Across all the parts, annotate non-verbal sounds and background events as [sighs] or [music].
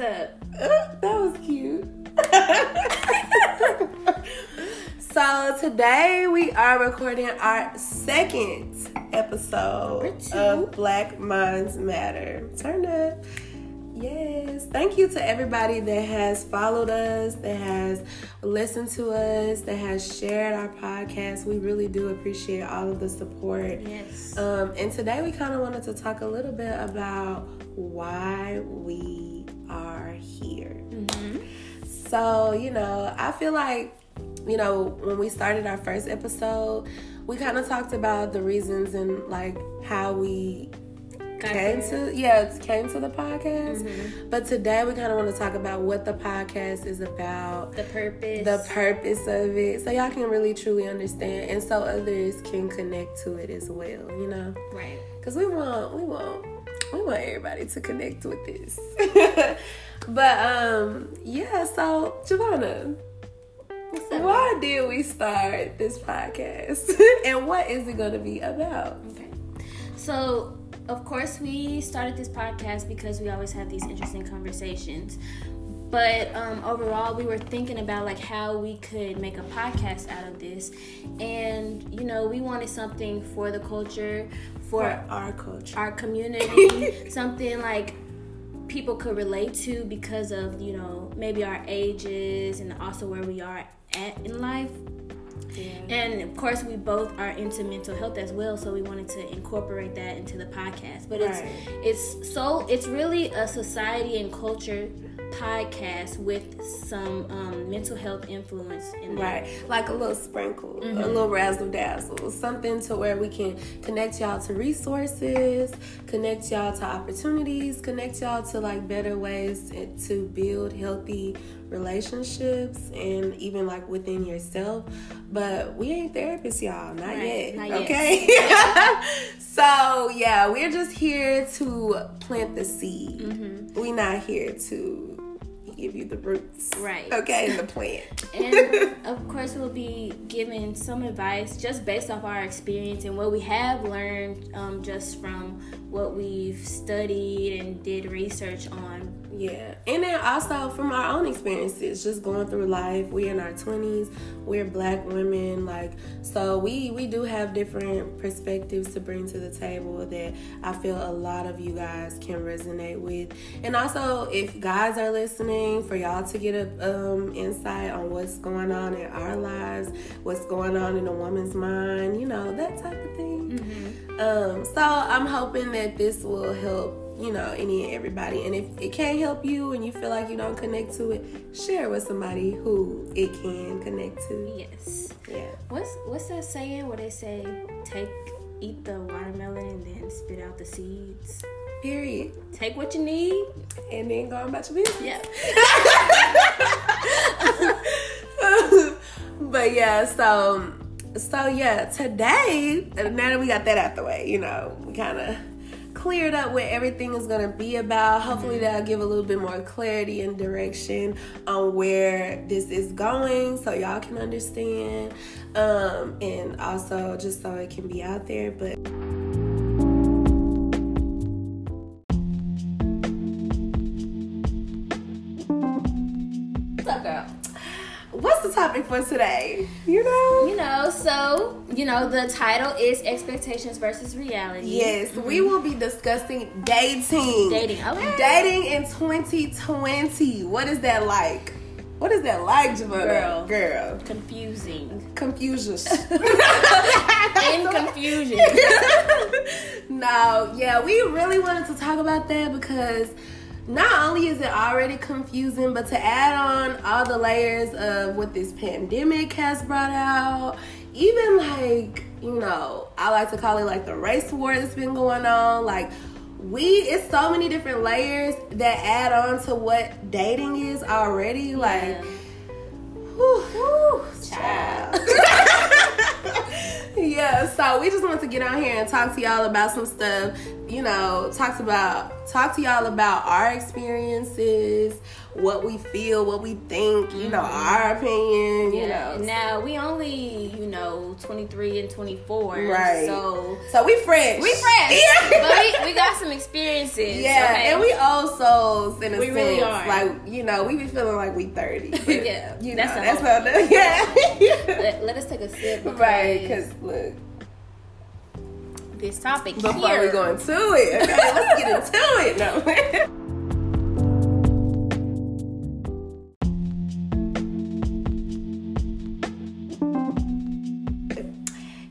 Up? [laughs] That was cute. [laughs] so today we are recording our second episode of Black Minds Matter. Turn up. Yes. Thank you to everybody that has followed us, that has listened to us, that has shared our podcast. We really do appreciate all of the support. Yes. Um, and today we kind of wanted to talk a little bit about why we are here. Mm-hmm. So, you know, I feel like, you know, when we started our first episode, we kind of talked about the reasons and like how we Got came there. to yeah it came to the podcast mm-hmm. but today we kind of want to talk about what the podcast is about the purpose. the purpose of it so y'all can really truly understand and so others can connect to it as well you know right. because we want we want [laughs] we want everybody to connect with this. [laughs] But um yeah so Giovanna why did we start this podcast? [laughs] And what is it going to be about? Okay. So, of course, we started this podcast because we always have these interesting conversations. But um, overall, we were thinking about like how we could make a podcast out of this, and you know, we wanted something for the culture, for our culture our community, [laughs] something like people could relate to because of you know maybe our ages and also where we are at in life. And of course, we both are into mental health as well, so we wanted to incorporate that into the podcast. But it's it's so it's really a society and culture podcast with some um, mental health influence in there. Right, like a little sprinkle, a little razzle dazzle, something to where we can connect y'all to resources, connect y'all to opportunities, connect y'all to like better ways to build healthy relationships and even like within yourself. But we ain't therapists, y'all, not Right, yet. not yet. Okay. [laughs] so yeah, we're just here to plant the seed. Mm-hmm. We're not here to give you the roots. Right. Okay, and the [laughs] plant. and of course we'll be giving some advice just based off our experience and what we have learned um, just from what we've studied and did research on Yeah, and then also from our own experiences, just going through life. We're in our twenties. We're black women, like so. We we do have different perspectives to bring to the table that I feel a lot of you guys can resonate with. And also, if guys are listening, for y'all to get a um, insight on what's going on in our lives, what's going on in a woman's mind, you know that type of thing. Um, so I'm hoping that this will help you know, any and everybody. And if it can't help you and you feel like you don't connect to it, share with somebody who it can connect to. yes Yeah. what's what's that saying where they say take eat the watermelon and then spit out the seeds Period. take what you need And then go on about your business. yeah [laughs] but yeah, so so yeah, today now that we got that out the way, you know, we kind of cleared up what everything is going to be about. Hopefully that'll give a little bit more clarity and direction on where this is going so y'all can understand. Um and also just so it can be out there, but topic for today? You know? you know so you know the title is expectations versus reality Yes, we mm-hmm. will be discussing dating. Dating, okay. Dating in 2020. What is that like? What is that like, Giovanna? Girl. Girl. confusing Confusion. [laughs] [laughs] in confusion [laughs] no, yeah, we really wanted to talk about that because not only is it already confusing, but to add on all the layers of what this pandemic has brought out, even like, you know, I like to call it like the race war that's been going on. Like, we, it's so many different layers that add on to what dating is already. Like, Yeah. whew, whew, child. [laughs] yeah, so we just wanted to get on here and talk to y'all about some stuff you know, talked about talk to y'all about our experiences, what we feel, what we think, you know, mm-hmm. our opinion, you Yeah. know. Now we only, you know, twenty three and twenty four. Right. So So we fresh. we fresh. Yeah. [laughs] but we, we got some experiences. Yeah, okay? and we old souls in a We sense. really are. Like you know, we be feeling like we thirty. [laughs] Yeah, you that's know, that's the, [laughs] yeah. let, let us take a sip. right, because look, this topic before here. we go into it, okay, let's get into it. No. [laughs]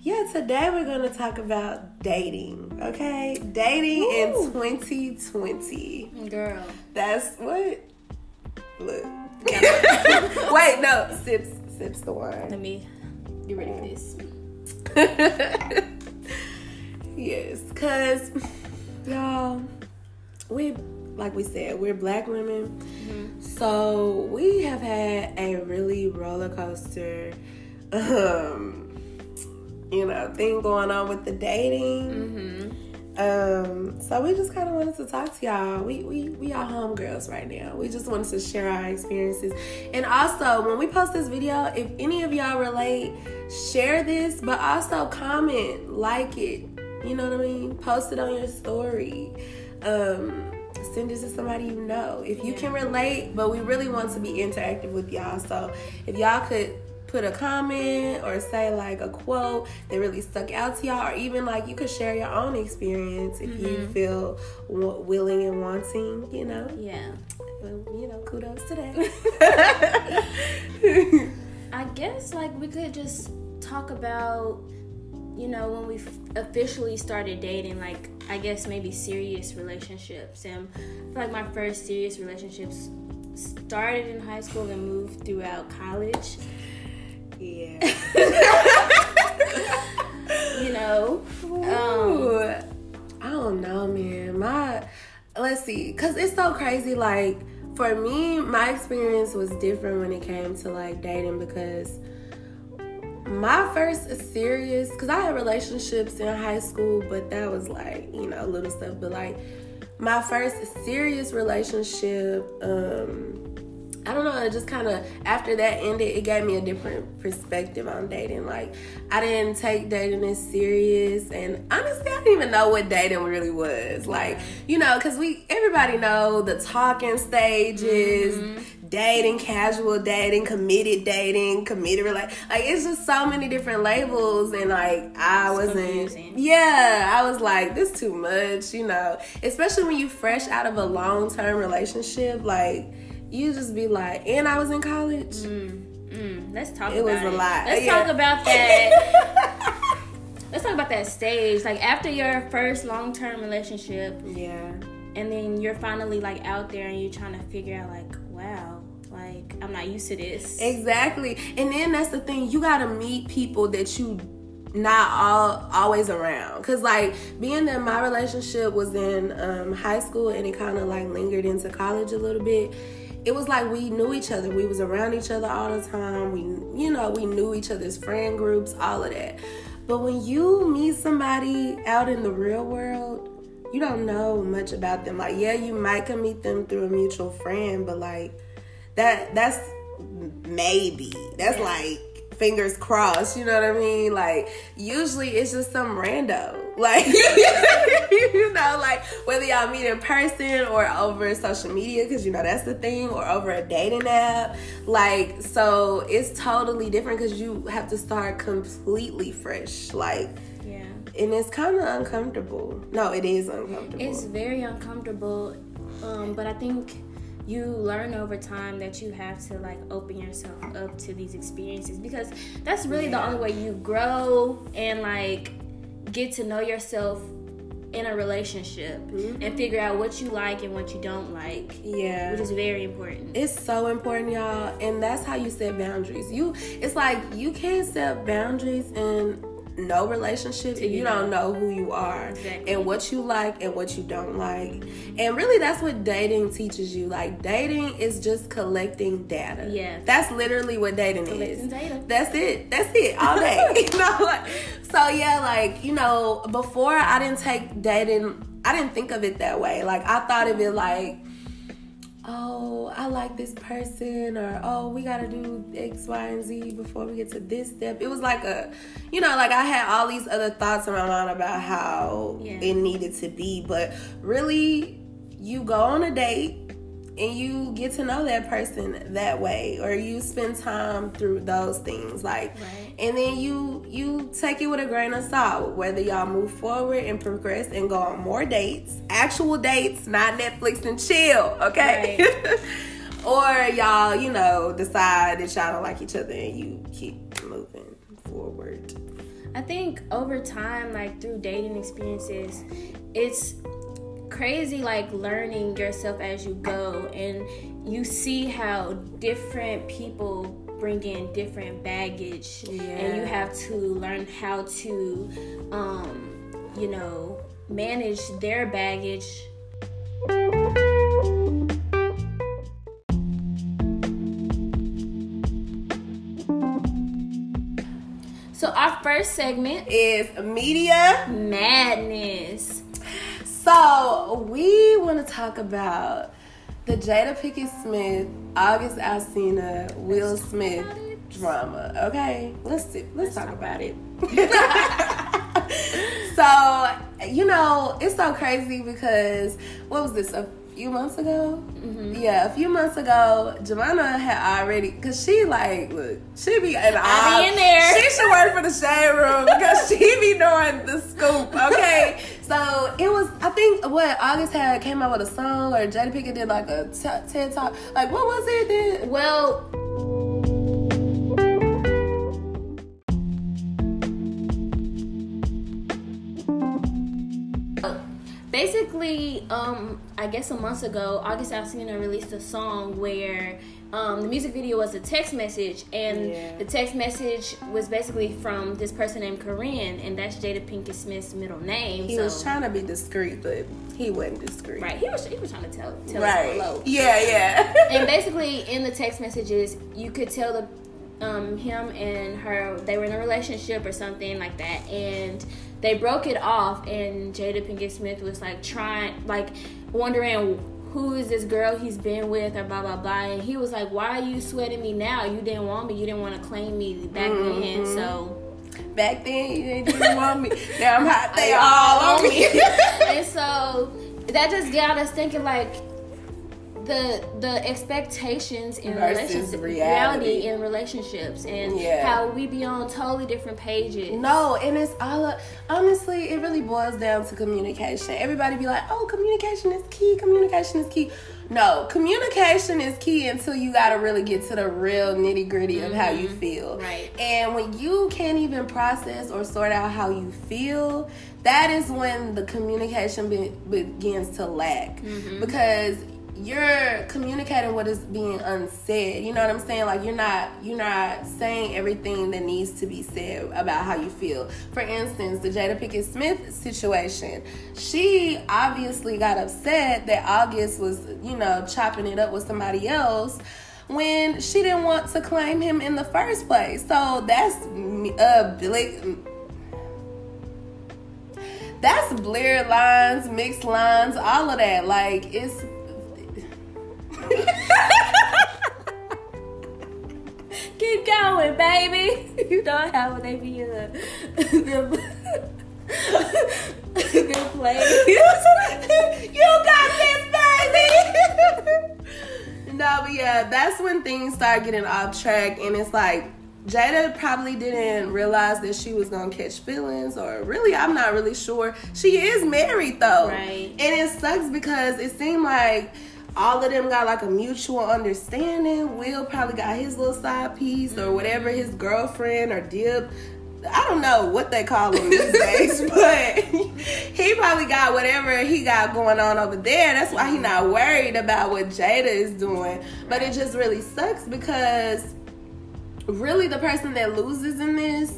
Yeah, today we're going to talk about dating, okay? Dating in 2020. girl. That's what. Look. [laughs] Wait, no. Sips, sips the wine. Let me get ready for this. [laughs] yes, cause y'all, we like we said, we're black women, so we have had a really roller coaster, um, you know, thing going on with the dating. Mm-hmm. Um, so we just kind of wanted to talk to y'all. We we we are homegirls right now. We just wanted to share our experiences, and also when we post this video, if any of y'all relate, share this, but also comment, like it. You know what I mean? Post it on your story. Um, send it to somebody you know if you can relate. But we really want to be interactive with y'all. So if y'all could put a comment or say like a quote that really stuck out to y'all or even like you could share your own experience if you feel w- willing and wanting you know Yeah. Well, you know kudos to that [laughs] [laughs] I guess like we could just talk about, you know, when we f- officially started dating, like I guess maybe serious relationships. And I feel like my first serious relationships started in high school and moved throughout college. yeah [laughs] You know, um, I don't know, man. My let's see, cause it's so crazy. Like for me, my experience was different when it came to like dating because my first serious, cause I had relationships in high school, but that was like you know little stuff. But like my first serious relationship, um, I don't know, it just kind of, after that ended, it gave me a different perspective on dating. Like, I didn't take dating as serious, and honestly, I didn't even know what dating really was. Like, you know, because we, everybody know the talking stages, dating, casual dating, committed dating, committed, like, like, it's just so many different labels, and like, I wasn't, confusing. yeah, I was like, this too much, you know, especially when you fresh out of a long term relationship, like, you just be like, and I was in college. mm, let's talk It about was a it. lot, Let's yeah. talk about [laughs] that. let's talk about that stage. Like after your first long term relationship, Yeah. and then you're finally like out there and you're trying to figure out like wow like i'm not used to this Exactly. And then that's the thing, you gotta meet people that you not all always around. Cause like being that my relationship was in um, high school and it kind of like lingered into college a little bit. It was like we knew each other. We was around each other all the time. We, you know, we knew each other's friend groups, all of that. But when you meet somebody out in the real world, you don't know much about them. Like, yeah, you might can meet them through a mutual friend, but like that that's maybe. That's Yeah. like fingers crossed, you know what I mean? Like usually it's just some rando. [laughs] Like you know, like whether y'all meet in person or over social media, because you know that's the thing, or over a dating app. Like, so it's totally different because you have to start completely fresh. Like, yeah and it's kind of uncomfortable. No, it is uncomfortable. it's very uncomfortable um, but i think you learn over time that you have to like open yourself up to these experiences because that's really the only way you grow and like get to know yourself in a relationship and mm-hmm. figure out what you like and what you don't like yeah. which is very important It's so important, y'all, and that's how you set boundaries. You, it's like you can't set boundaries in no relationship if you don't know who you are Exactly. and what you like and what you don't like. And really, that's what dating teaches you. Like dating is just collecting data. Yeah. that's literally what dating Collecting is. data. That's it. That's it all day. [laughs] you know, so yeah, like you know, before I didn't take dating. I didn't think of it that way. Like I thought of it like oh, I like this person, or oh, we gotta do X, Y, and Z before we get to this step. It was like a, you know, like I had all these other thoughts in my mind about how yeah. it needed to be, but really, you go on a date and you get to know that person that way or you spend time through those things like right. and then you you take it with a grain of salt whether y'all move forward and progress and go on more dates actual dates not netflix and chill okay right. [laughs] or y'all you know decide that y'all don't like each other and you keep moving forward i think over time like through dating experiences it's crazy like learning yourself as you go and you see how different people bring in different baggage yeah. and you have to learn how to um, you know manage their baggage so our first segment is media madness so we want to talk about the Jada Pinkett Smith, August Alsina, Will Smith drama. Okay, let's see, let's, let's talk, talk about it. [laughs] so you know it's so crazy because what was this a few months ago. Mm-hmm. Yeah, a few months ago, Jemima had already because she like look, she be in, all, be in there. She should work for the shade room because she be doing the scoop. Okay, [laughs] so it was I think what August had came out with a song or Jada Pinkett did like a t- TED talk. Like what was it? Then? Well basically, um, I guess a month ago, August Alsina released a song where um, the music video was a text message, and yeah. the text message was basically from this person named Koren, and that's Jada Pinkett Smith's middle name. He so. was trying to be discreet, but he wasn't discreet. Right. He was he was trying to tell tell right. us hello. Yeah, yeah. [laughs] and basically, in the text messages, you could tell the um, him and her they were in a relationship or something like that, and they broke it off and Jada Pinkett Smith was like trying like wondering who is this girl he's been with or blah blah blah. And he was like why are you sweating me now? You didn't want me. You didn't want to claim me back mm-hmm. then so. Back then you didn't want me. Now I'm hot. They [laughs] all on me. [laughs] And so that just got us thinking like the the expectations in relationships, reality. reality. in relationships, and yeah. how we be on totally different pages. No, and it's all honestly, it really boils down to communication. Everybody be like, "Oh, communication is key. Communication is key." No, communication is key until you got to really get to the real nitty gritty mm-hmm. of how you mm-hmm. feel. Right. And when you can't even process or sort out how you feel, that is when the communication be- begins to lack. Mm-hmm. Because you're communicating what is being unsaid. You know what I'm saying? Like you're not you're not saying everything that needs to be said about how you feel. For instance, the Jada Pinkett Smith situation. She obviously got upset that August was, you know, chopping it up with somebody else when she didn't want to claim him in the first place. So that's uh like that's blurred lines, mixed lines, all of that. Like it's [laughs] Keep going, baby. [laughs] You know how they be in a good, good place. you got this, baby. [laughs] no, but yeah, that's when things start getting off track, and it's like Jada probably didn't realize that she was gonna catch feelings, or really, I'm not really sure. She is married though, right? And it sucks because it seemed like all of them got like a mutual understanding. Will probably got his little side piece or whatever his girlfriend or dip. I don't know what they call him these [laughs] days, but he probably got whatever he got going on over there. That's why he not worried about what Jada is doing. But it just really sucks because really the person that loses in this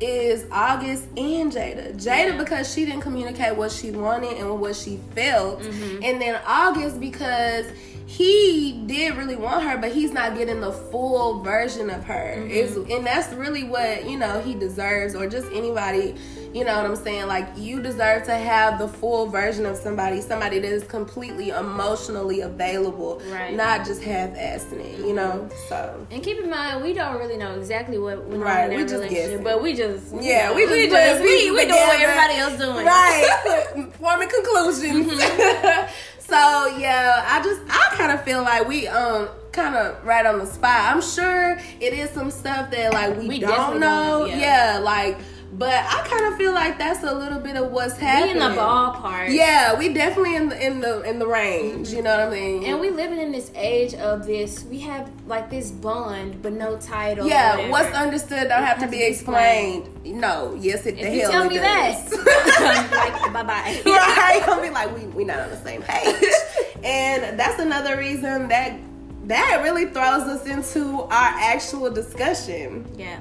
is August and Jada. Jada because she didn't communicate what she wanted and what she felt, mm-hmm. and then August because he did really want her, but he's not getting the full version of her. Mm-hmm. Is and that's really what you know he deserves, or just anybody You know what I'm saying? Like you deserve to have the full version of somebody, somebody that is completely emotionally available, Right. not just half-assing it. You know, so. And keep in mind, we don't really know exactly what we Right, in we just relationship, guessing. but we just Yeah, know, we just we just we, we doing what everybody else doing. right [laughs] forming conclusions Mm-hmm. so yeah i just i kind of feel like we um kind of right on the spot i'm sure it is some stuff that like we, We don't know don't know, yeah. yeah like but i kind of feel like that's a little bit of what's We happening in the ballpark. yeah we definitely in the in the in the range you know what i mean And we living in this age of this. We have like this bond, but no title. yeah what's understood don't have to be be explained no yes it the If you hell tell me does. that, [laughs] like bye bye. [laughs] right? Gonna be like, we we not on the same page, [laughs] and that's another reason that that really throws us into our actual discussion. Yeah.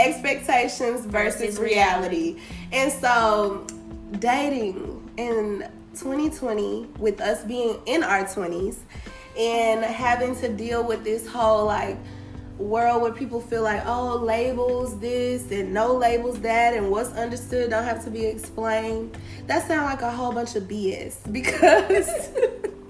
Expectations versus, reality. and so dating in 2020 with us being in our 20s and having to deal with this whole like world where people feel like oh labels this and no labels that and what's understood don't have to be explained that sounds like a whole bunch of bs [laughs] because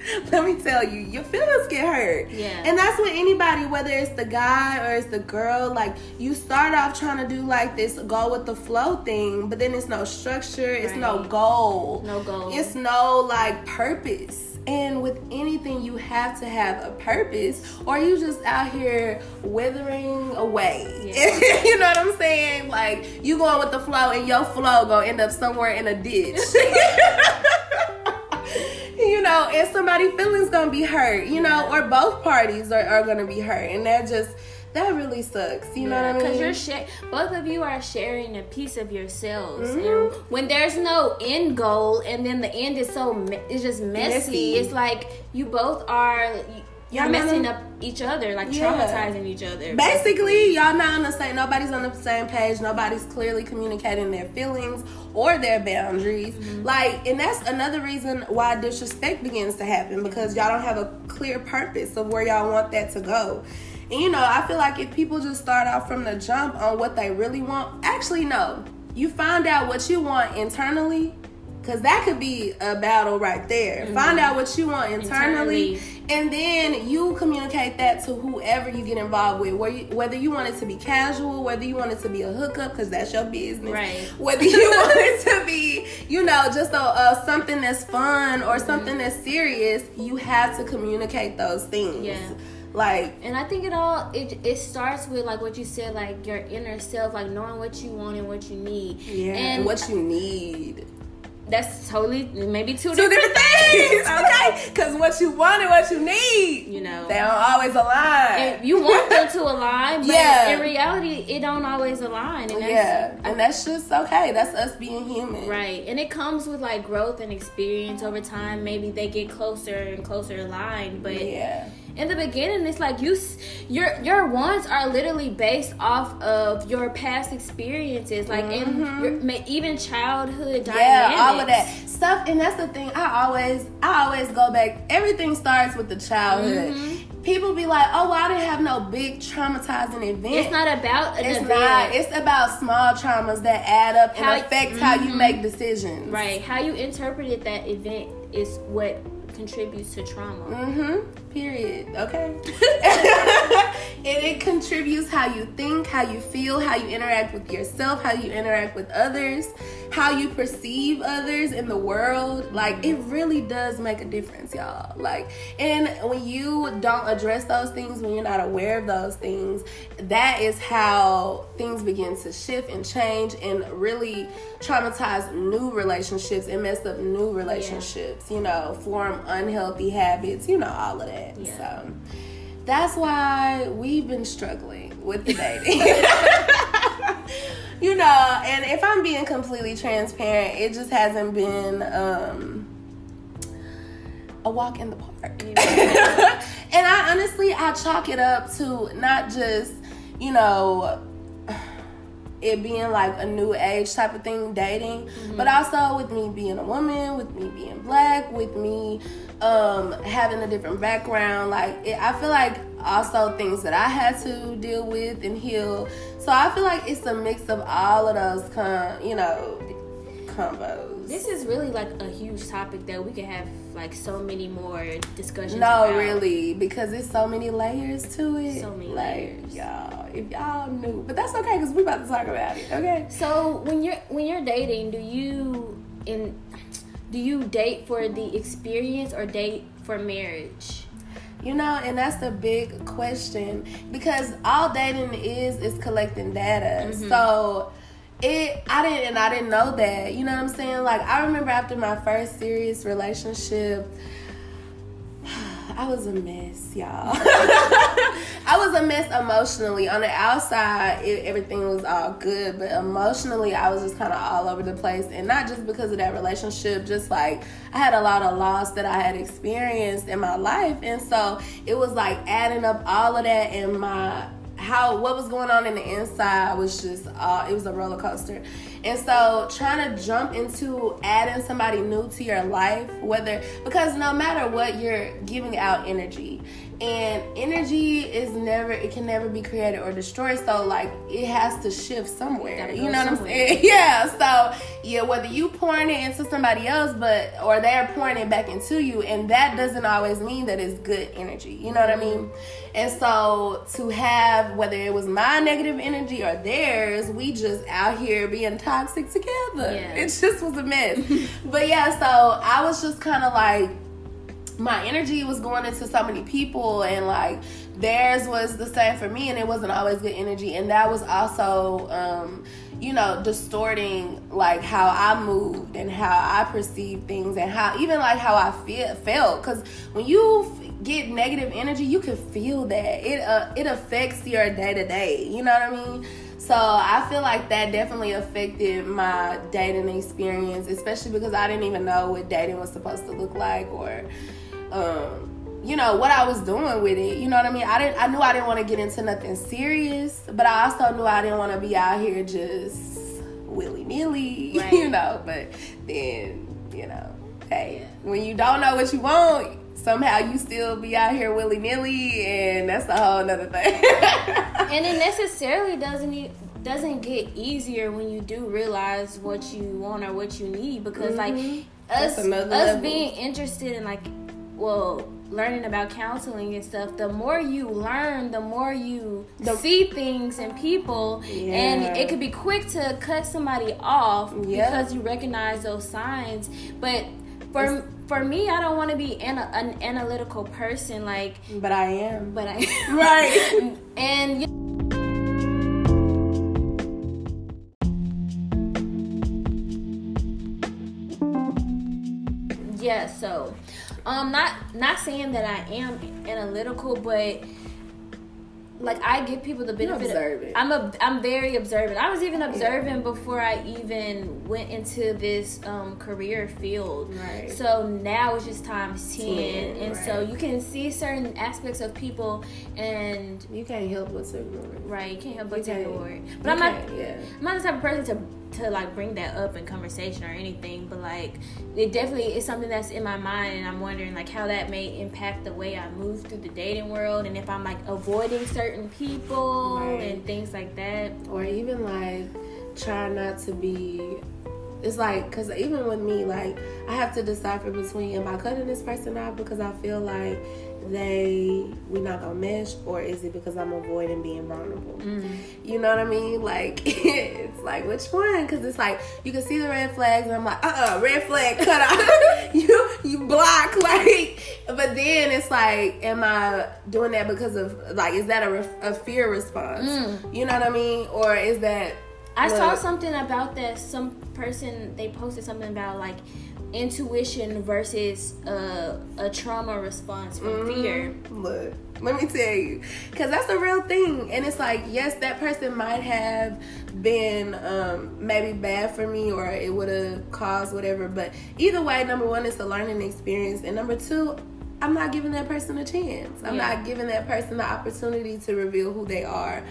[laughs] let me tell you your feelings get hurt. Yeah. and that's with anybody whether it's the guy or it's the girl like you start off trying to do like this go with the flow thing but then it's no structure it's no goal. No goal. it's no like purpose. And with anything you have to have a purpose or you just out here withering away. Yeah. [laughs] you know what i'm saying? Like you going with the flow and your flow gonna end up somewhere in a ditch [laughs] you know and somebody feelings gonna be hurt you know or both parties are, are gonna be hurt and that just that really sucks you know what i mean Because you're share, both of you are sharing a piece of yourselves, Mm-hmm. and when there's no end goal, and then the end is so me- it's just messy. Messy. It's like you both are Y'all messing up each other, like Yeah. traumatizing each other. Basically, y'all not on the same. Nobody's on the same page. Nobody's clearly communicating their feelings or their boundaries. Mm-hmm. Like, and that's another reason why disrespect begins to happen because y'all don't have a clear purpose of where y'all want that to go. And you know, I feel like if people just start off from the jump on what they really want, actually, no, you find out what you want internally. Cause that could be a battle right there. Find mm-hmm. out what you want internally, Internally. And then you communicate that to whoever you get involved with. Where you, whether you want it to be casual, whether you want it to be a hookup, because that's your business. Right. Whether you [laughs] want it to be, you know, just a, something that's fun or mm-hmm. something that's serious, you have to communicate those things. Yeah. Like And I think it all it it starts with like what you said, like your inner self, like knowing what you want and what you need. yeah, and what you need. That's totally maybe two, Two different, different things, [laughs] okay? Because what you want and what you need, You know. they don't always align. And you want them to align, but Yeah. in reality, it don't always align. And that's, yeah, and that's just okay. That's us being human. Right, and it comes with like growth and experience over time. Maybe they get closer and closer aligned, but Yeah. In the beginning, it's like you, your your wants are literally based off of your past experiences, like in your, even childhood dynamics. Mm-hmm. Yeah, all of that stuff, and that's the thing. I always, I always go back. Everything starts with the childhood. Mm-hmm. People be like, "Oh, well, I didn't have no big traumatizing event." It's not about an It's event. not. It's about small traumas that add up and How- affect how you Mhm. make decisions. right. How you interpreted that event is what contributes to trauma. Mm-hmm. Period. Okay. [laughs] [laughs] and it contributes how you think, how you feel, how you interact with yourself, how you interact with others, how you perceive others in the world. Like it really does make a difference, y'all. Like, and when you don't address those things, when you're not aware of those things, that is how things begin to shift and change and really traumatize new relationships and mess up new relationships, you know, form unhealthy habits, you know, all of that. Yeah. So that's why we've been struggling with the [laughs] dating. [laughs] you know, and if I'm being completely transparent, it just hasn't been um a walk in the park. [laughs] and I honestly I chalk it up to not just, you know, it being like a new age type of thing, dating, but also with me being a woman, with me being black, with me um, having a different background. Like it, I feel like also things that I had to deal with and heal. So I feel like it's a mix of all of those, con, you know, combos. This is really like a huge topic that we can have like so many more discussions. No, about. really, because there's so many layers to it. So many like, layers. y'all. If y'all knew, but that's okay because we're about to talk about it. Okay. So when you're when you're dating, do you in do you date for the experience or date for marriage? You know, and that's the big question because all dating is is collecting data. Mm-hmm. So it I didn't and I didn't know that. You know what I'm saying? Like I remember after my first serious relationship, [sighs] I was a mess, y'all. [laughs] I was a mess emotionally. On the outside, it, everything was all good, but emotionally, I was just kind of all over the place. And not just because of that relationship, just like I had a lot of loss that I had experienced in my life. And so it was like adding up all of that and my how what was going on in the inside was just uh, it was a roller coaster. And so trying to jump into adding somebody new to your life whether because no matter what you're giving out energy and energy is never it can never be created or destroyed. So like it has to shift somewhere. You know what i'm saying? [laughs] Yeah. So yeah whether you pouring it into somebody else but or they're pouring it back into you and that doesn't always mean that it's good energy. You know what i mean? And so to have whether it was my negative energy or theirs we just out here being toxic together. Yeah. it just was a mess. [laughs] But yeah so i was just kind of like my energy was going into so many people and like theirs was the same for me and it wasn't always good energy. And that was also um you know distorting like how i moved and how i perceived things and how even like how i feel felt. Because when you f- get negative energy you can feel that. It uh, it affects your day to day you know what i mean? So I feel like that definitely affected my dating experience, especially because I didn't even know what dating was supposed to look like or um, you know, what I was doing with it. You know what I mean? I didn't I knew I didn't want to get into nothing serious, but I also knew I didn't want to be out here just willy-nilly, [laughs] Right. you know, but then, you know, hey, when you don't know what you want, somehow you still be out here willy-nilly and that's a whole nother thing. [laughs] and it necessarily doesn't e- doesn't get easier when you do realize what you want or what you need because like Mhm. That's us us level. being interested in like well learning about counseling and stuff the more you learn the more you The- see things and people Yeah. and it could be quick to cut somebody off Yeah. because you recognize those signs but for for me I don't want to be an, an analytical person like but I am. but I [laughs] Right. [laughs] and you yeah so um not not saying that i am analytical but like i give people the benefit of- i'm a i'm very observant i was even observant before i even went into this um career field Right. so now it's just times 10, 10, and so you can see certain aspects of people and You can't help but to ignore it. Right, you can't help but to ignore it. But You I'm not, yeah. I'm not the type of person to to like bring that up in conversation or anything. But like, it definitely is something that's in my mind, and I'm wondering like how that may impact the way I move through the dating world, and if I'm like avoiding certain people Right. and things like that. or even like try not to be it's like because even with me like i have to decipher between am i cutting this person off because i feel like they we not gonna mesh or is it because i'm avoiding being vulnerable? Mm-hmm. You know what i mean? Like [laughs] it's like which one? Because it's like you can see the red flags and i'm like uh-uh red flag cut off [laughs] you you block [laughs] like but then it's like am i doing that because of like is that a, a fear response? Mm. You know what i mean? Or is that I saw something about that. Some person they posted something about like intuition versus uh, a trauma response from fear. Look, let me tell you, because that's the real thing, and it's like, yes, that person might have been um, maybe bad for me, or it would have caused whatever. But either way, number one, it's a learning experience, and number two, I'm not giving that person a chance. I'm Yeah. not giving that person the opportunity to reveal who they are.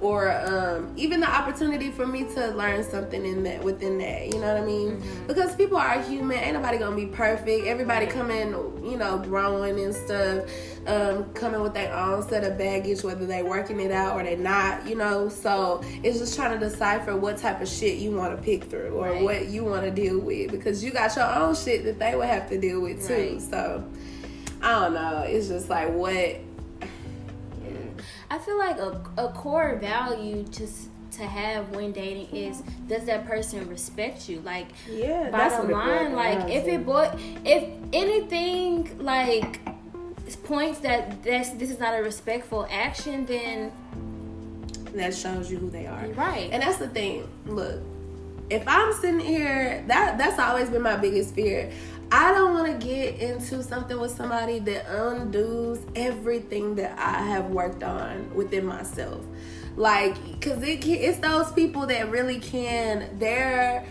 Or um, even the opportunity for me to learn something in that within that. You know what I mean? Mm-hmm. Because people are human. Ain't nobody gonna be perfect. Everybody coming, you know, growing and stuff, um, coming with their own set of baggage, whether they working it out or they not. You know, so it's just trying to decipher what type of shit you want to pick through or right. what you want to deal with because you got your own shit that they would have to deal with too. Right. So I don't know. It's just like what I feel like a, a core value to to have when dating is does that person respect you? Like yeah, bottom line, like if it boy if anything like points that this this is not a respectful action, then that shows you who they are. Right. And that's the thing. Look, if I'm sitting here, that that's always been my biggest fear. I don't want to get into something with somebody that undoes everything that I have worked on within myself. Like, cause it it's those people that really can. Their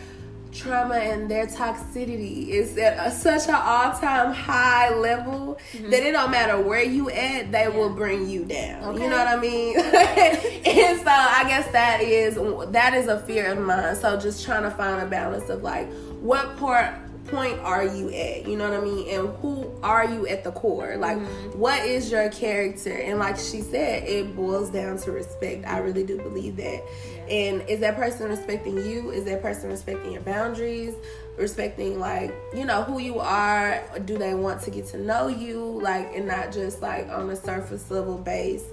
trauma and their toxicity is at a, such an all-time high level mm-hmm. that it don't matter where you at, they yeah. will bring you down. Okay. You know what I mean? [laughs] and so I guess that is that is a fear of mine. So just trying to find a balance of like what part point are you at? You know what I mean? And who are you at the core? Like, mm-hmm. what is your character? And like she said, it boils down to respect. I really do believe that. Yeah. And is that person respecting you? Is that person respecting your boundaries? Respecting like you know who you are? Do they want to get to know you? Like, and not just like on a surface level base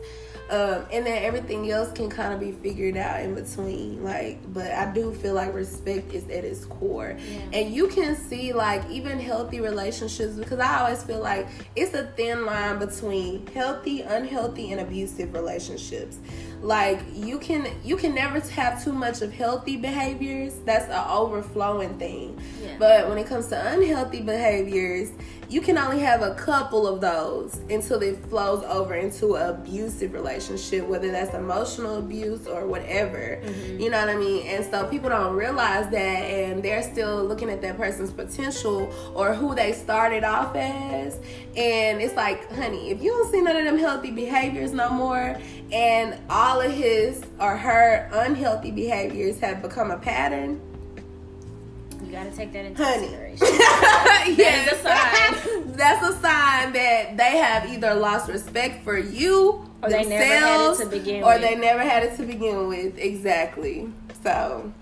um, and then everything else can kind of be figured out in between. Like, but I do feel like respect is at its core. Yeah. And you can see, like, even healthy relationships, because I always feel like it's a thin line between healthy, unhealthy, and abusive relationships like you can you can never have too much of healthy behaviors that's an overflowing thing yeah. but when it comes to unhealthy behaviors you can only have a couple of those until it flows over into an abusive relationship whether that's emotional abuse or whatever. Mm-hmm. you know what i mean? And so people don't realize that and they're still looking at that person's potential or who they started off as. And it's like honey if you don't see none of them healthy behaviors no more and all of his or her unhealthy behaviors have become a pattern, gotta take that into Honey. consideration. [laughs] yes. That's a sign. [laughs] That's a sign that they have either lost respect for you or they never had it to begin or with. they never had it to begin with. Exactly. So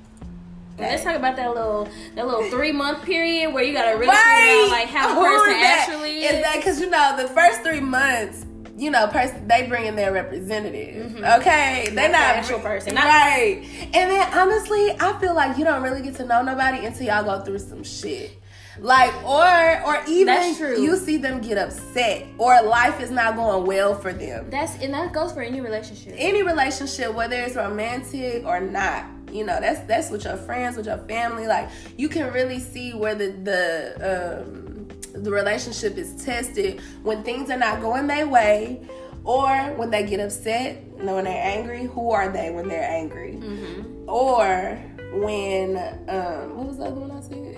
Let's talk about that little that little three month period where you gotta really right. figure out like how the person actually is. Is that because you know the first three months you know, person they bring in their representative. Mm-hmm. Okay, they're not, not actual person, not- right? And then honestly, I feel like you don't really get to know nobody until y'all go through some shit. Like or or even you see them get upset or life is not going well for them. That's and that goes for any relationship. Any relationship, whether it's romantic or not. You know, that's that's with your friends, with your family. Like you can really see where the the um the relationship is tested when things are not going their way or when they get upset and when they're angry who are they when they're angry? Mm-hmm. or when um what was the other one i said?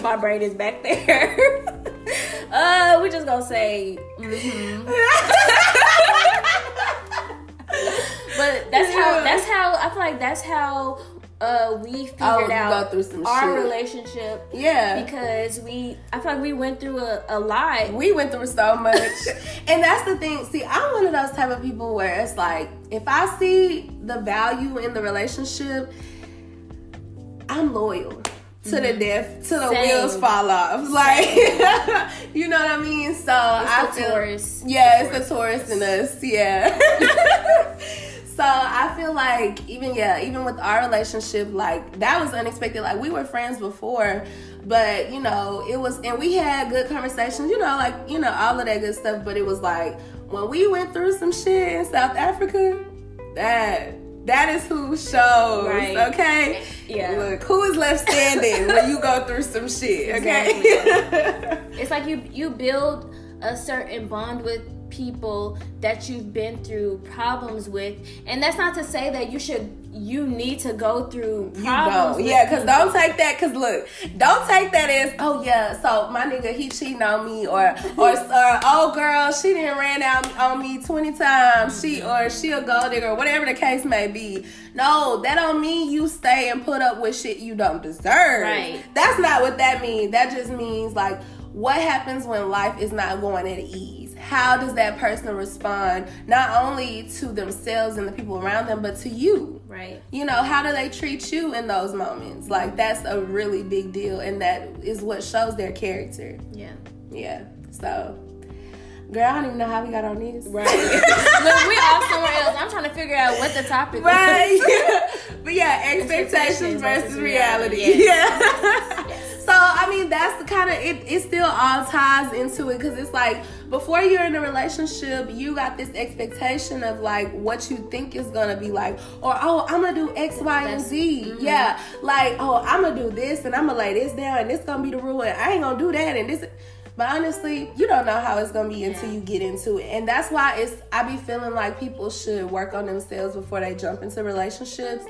[laughs] My brain is back there. [laughs] Uh we just gonna say mm-hmm. [laughs] but that's how that's how i feel like that's how uh we figured oh, out our shit. relationship. Yeah. Because we I feel like we went through a, a lot. We went through so much. [laughs] and that's the thing. See, I'm one of those type of people where it's like if I see the value in the relationship, I'm loyal. To mm-hmm. the death, to the Same. wheels fall off. Like, [laughs] you know what I mean? So it's I feel, Taurus. Yeah, the it's the Taurus in us. Yeah. [laughs] So I feel like even yeah, even with our relationship, like that was unexpected. Like we were friends before, but you know, it was and we had good conversations, you know, like, you know, all of that good stuff. But it was like when we went through some shit in South Africa, that that is who shows. Right. Okay. Yeah. Look, who is left standing when you go through some shit. Okay. Exactly. [laughs] it's like you you build a certain bond with people that you've been through problems with and that's not to say that you should you need to go through problems. yeah, because don't take that. Because look, don't take that as oh yeah. So my nigga he cheating on me, or [laughs] or or oh girl she didn't ran out on me twenty times. She mm-hmm. or she a gold digger, whatever the case may be. No, that don't mean you stay and put up with shit you don't deserve. Right. That's not what that means. That just means like what happens when life is not going at ease how does that person respond not only to themselves and the people around them but to you right you know how do they treat you in those moments like that's a really big deal and that is what shows their character yeah yeah so Girl, I don't even know how we got on this. Right. [laughs] Look, we off somewhere else. I'm trying to figure out what the topic right. Right. [laughs] but yeah, expectations, expectations versus, versus, reality. reality. [laughs] Yeah. Yes. So I mean, that's the kind of it. It still all ties into it because it's like before you're in a relationship, you got this expectation of like what you think is gonna be like, or oh, I'm gonna do X, Y, and Z. Mm-hmm. Yeah, like oh, I'm gonna do this and I'm gonna lay this down and this gonna be the rule and I ain't gonna do that and this. But honestly, you don't know how it's gonna be until you get into it. And that's why it's I be feeling like people should work on themselves before they jump into relationships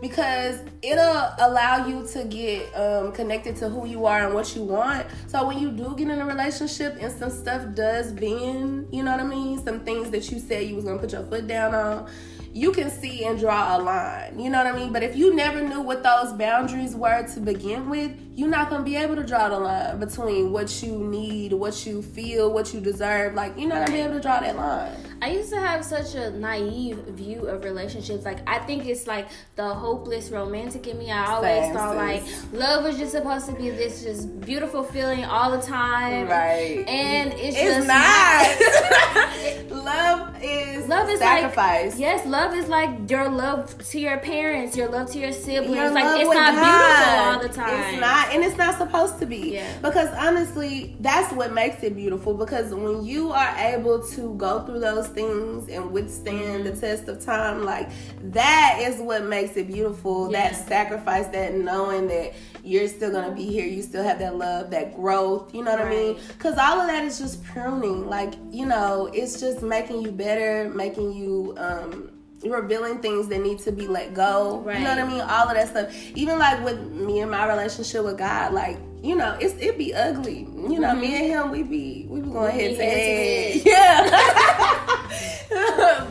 because it'll allow you to get um, connected to who you are and what you want. So when you do get in a relationship and some stuff does bend, you know what I mean? Some things that you said you was gonna put your foot down on, you can see and draw a line. You know what I mean? But if you never knew what those boundaries were to begin with, you're not gonna be able to draw the line between what you need, what you feel, what you deserve. Like you're not gonna be able to draw that line. I used to have such a naive view of relationships. Like I think it's like the hopeless romantic in me. I always Same, thought like love was just supposed to be this just beautiful feeling all the time. Right. And it's, it's just not. [laughs] [laughs] love is love is sacrifice. Like, yes, love is like your love to your parents, your love to your siblings. Your like it's not God. beautiful all the time. It's not, and it's not supposed to be. Yeah. Because honestly, that's what makes it beautiful. Because when you are able to go through those things and withstand the mm-hmm. test of time, like that is what makes it beautiful. Yeah. That sacrifice, that knowing that you're still gonna be here, you still have that love, that growth. You know what right. I mean? Because all of that is just pruning. Like you know, it's just making you better, making you. um revealing things that need to be let go. Right. You know what I mean? All of that stuff. Even like with me and my relationship with God, like you know, it's it be ugly. You know, mm-hmm. me and him, we be we be going head to head. Yeah.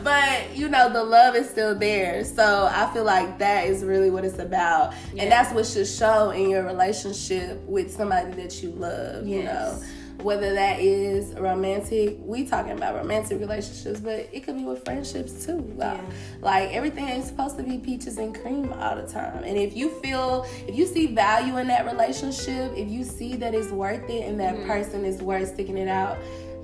[laughs] but you know, the love is still there. So I feel like that is really what it's about, yeah. and that's what should show in your relationship with somebody that you love. Yes. You know whether that is romantic we talking about romantic relationships but it could be with friendships too yeah. like everything ain't supposed to be peaches and cream all the time and if you feel if you see value in that relationship if you see that it's worth it and that mm-hmm. person is worth sticking it out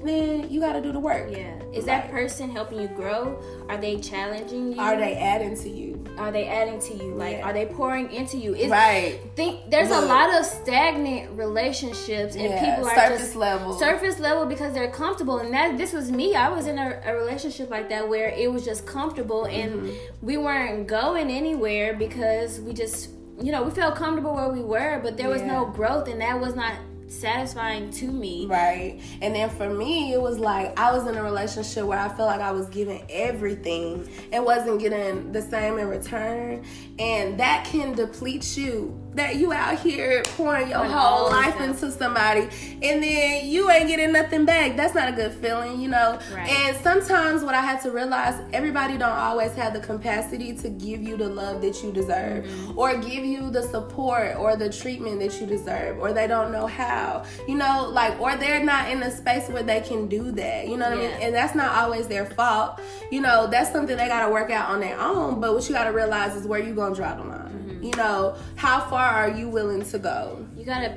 then you got to do the work. Yeah. Is right. that person helping you grow? Are they challenging you? Are they adding to you? Are they adding to you? Like, yeah. are they pouring into you? It's, right. Think there's Look. a lot of stagnant relationships, and yeah. people are surface just level, surface level because they're comfortable. And that this was me. I was in a, a relationship like that where it was just comfortable, mm-hmm. and we weren't going anywhere because we just you know, we felt comfortable where we were, but there was no growth, and that was not satisfying to me. Right. And then for me, it was like I was in a relationship where I felt like I was giving everything and wasn't getting the same in return. And that can deplete you that you out here pouring your whole life into somebody and then you ain't getting nothing back. That's not a good feeling, you know. Right. And sometimes what I had to realize, everybody don't always have the capacity to give you the love that you deserve mm-hmm. or give you the support or the treatment that you deserve or they don't know how. You know, like or they're not in a space where they can do that. You know what yeah. I mean? And that's not always their fault. You know, that's something they got to work out on their own, but what you got to realize is where you going to draw the line. Mm-hmm. You know, how far are you willing to go? You gotta.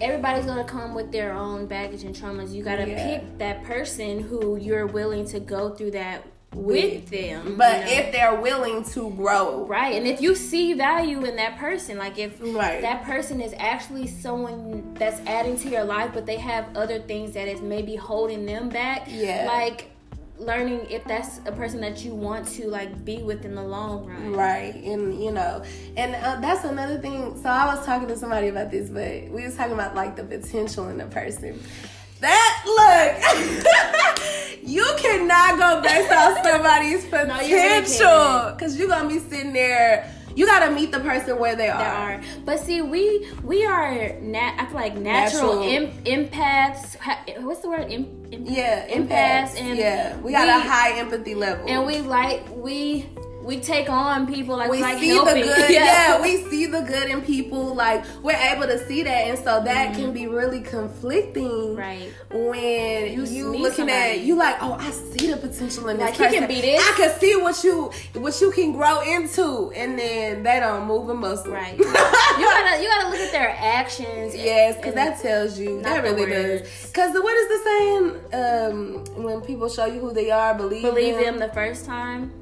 Everybody's gonna come with their own baggage and traumas. You gotta yeah. pick that person who you're willing to go through that with, them. But you know? if they're willing to grow. Right. And if you see value in that person, like if right. that person is actually someone that's adding to your life, but they have other things that is maybe holding them back. Yeah. Like learning if that's a person that you want to like be with in the long run right and you know and uh, that's another thing so i was talking to somebody about this but we was talking about like the potential in the person that look [laughs] you cannot go based off [laughs] somebody's No, you really potential because you're gonna be sitting there. You gotta meet the person where they are. There are, but see, we we are nat. I feel like natural, Natural. Im- empaths. What's the word? Im- Yeah, empaths, empaths. and yeah, we got a high empathy level, and we like we we take on people like we like see helping. the good. [laughs] Yeah. we see the good in people. Like we're able to see that, and so that can be really conflicting. Mm-hmm. right. When You you, looking at you like, oh, I see the potential in this Like, he person. can be this. I can see what you what you can grow into, and then they don't move a muscle. Right. [laughs] you gotta you gotta look at their actions. Yes, because that tells you that really does. Because what is the saying? Um, when people show you who they are, believe believe them. them the first time.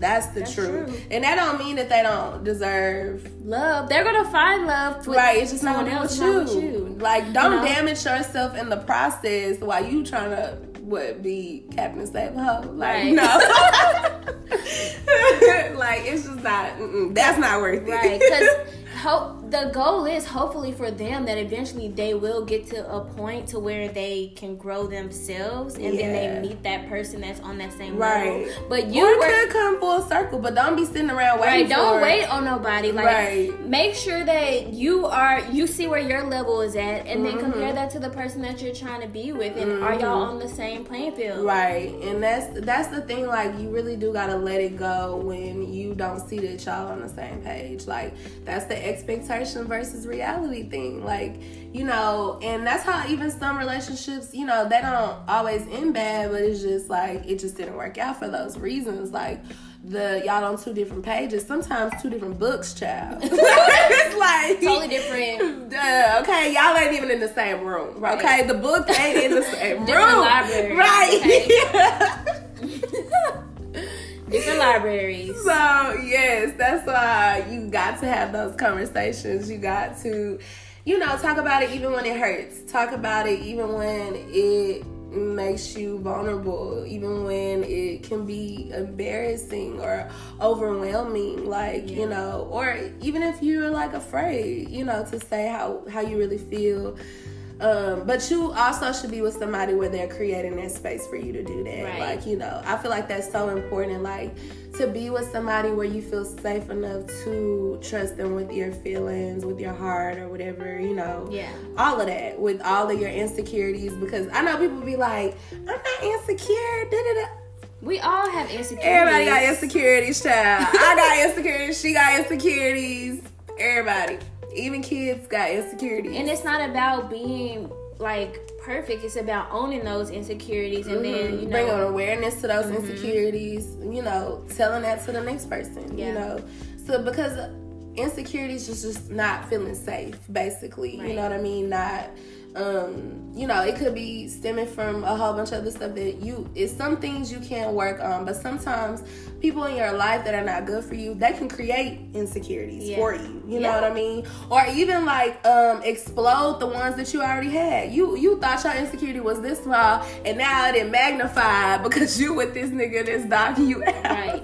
That's the That's truth, true. and that don't mean that they don't deserve. Love. They're gonna find love. With right, it's just someone not else, with not with you. Like, don't know? damage yourself in the process while you trying to what be Captain Save a Hoe. Like, Right. no, [laughs] [laughs] like it's just not. That's not worth it. Right, because [laughs] hope the goal is hopefully for them that eventually they will get to a point to where they can grow themselves, and Yeah. then they meet that person that's on that same Right. level. But you you were could come full circle, but don't be sitting around waiting. right. Don't for wait on nobody. Like, Right. make sure that you are you see where your level is at, and then Mm-hmm. compare that to the person that you're trying to be with, and are y'all on the same playing field? Right, and that's that's the thing. Like, you really do gotta let it go when you don't see that y'all on the same page. Like, that's the expectation versus reality thing. Like, you know, and that's how even some relationships, you know, they don't always end bad, but it's just like it just didn't work out for those reasons. Like. The y'all on two different pages, sometimes two different books, child. [laughs] it's like Totally different. Duh, okay, y'all ain't even in the same room. Right. Okay, the book ain't in the same [laughs] room. libraries, Right. [laughs] Different libraries. So yes, that's why you got to have those conversations. You got to, you know, talk about it even when it hurts. Talk about it even when it makes you vulnerable, even when it can be embarrassing or overwhelming, like, you know, or even if you're like afraid, you know, to say how how you really feel. Um, but you also should be with somebody where they're creating that space for you to do that. Right. Like, you know, I feel like that's so important. Like to be with somebody where you feel safe enough to trust them with your feelings, with your heart, or whatever, you know. Yeah. All of that, with all of your insecurities, because I know people be like, I'm not insecure. Da da da. We all have insecurities. Everybody got insecurities, child. I got [laughs] insecurities. She got insecurities. Everybody, even kids, got insecurities. And it's not about being like perfect. It's about owning those insecurities and then mm-hmm. you know awareness to those mm-hmm. insecurities. You know, telling that to the next person. You know, so because insecurities is just not feeling safe, basically. You know what I mean? Not. Um, you know, it could be stemming from a whole bunch of other stuff that you it's some things you can work on, but sometimes people in your life that are not good for you, they can create insecurities Yeah. for you. You know what I mean? Or even like um explode the ones that you already had. You you thought your insecurity was this small and now it magnified [laughs] because you with this nigga that's dogging you out. Right.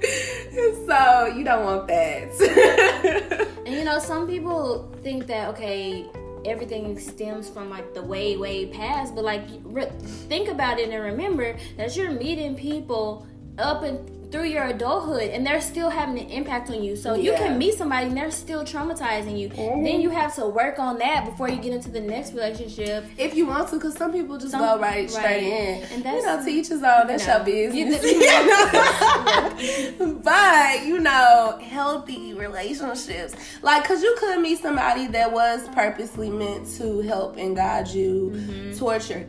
[laughs] so you don't want that. [laughs] And you know, some people think that okay, everything stems from like the way way past, but like re- think about it and remember that you're meeting people up and through your adulthood and they're still having an impact on you. So you can meet somebody and they're still traumatizing you. Then mm-hmm. you have to work on that before you get into the next relationship. if you want to, because some people just Some- go right straight in. And you that's- know, to each his own. That's know. your business. You- You know? but you know, healthy relationships, like, cause you could meet somebody that was purposely meant to help and guide you mm-hmm. towards your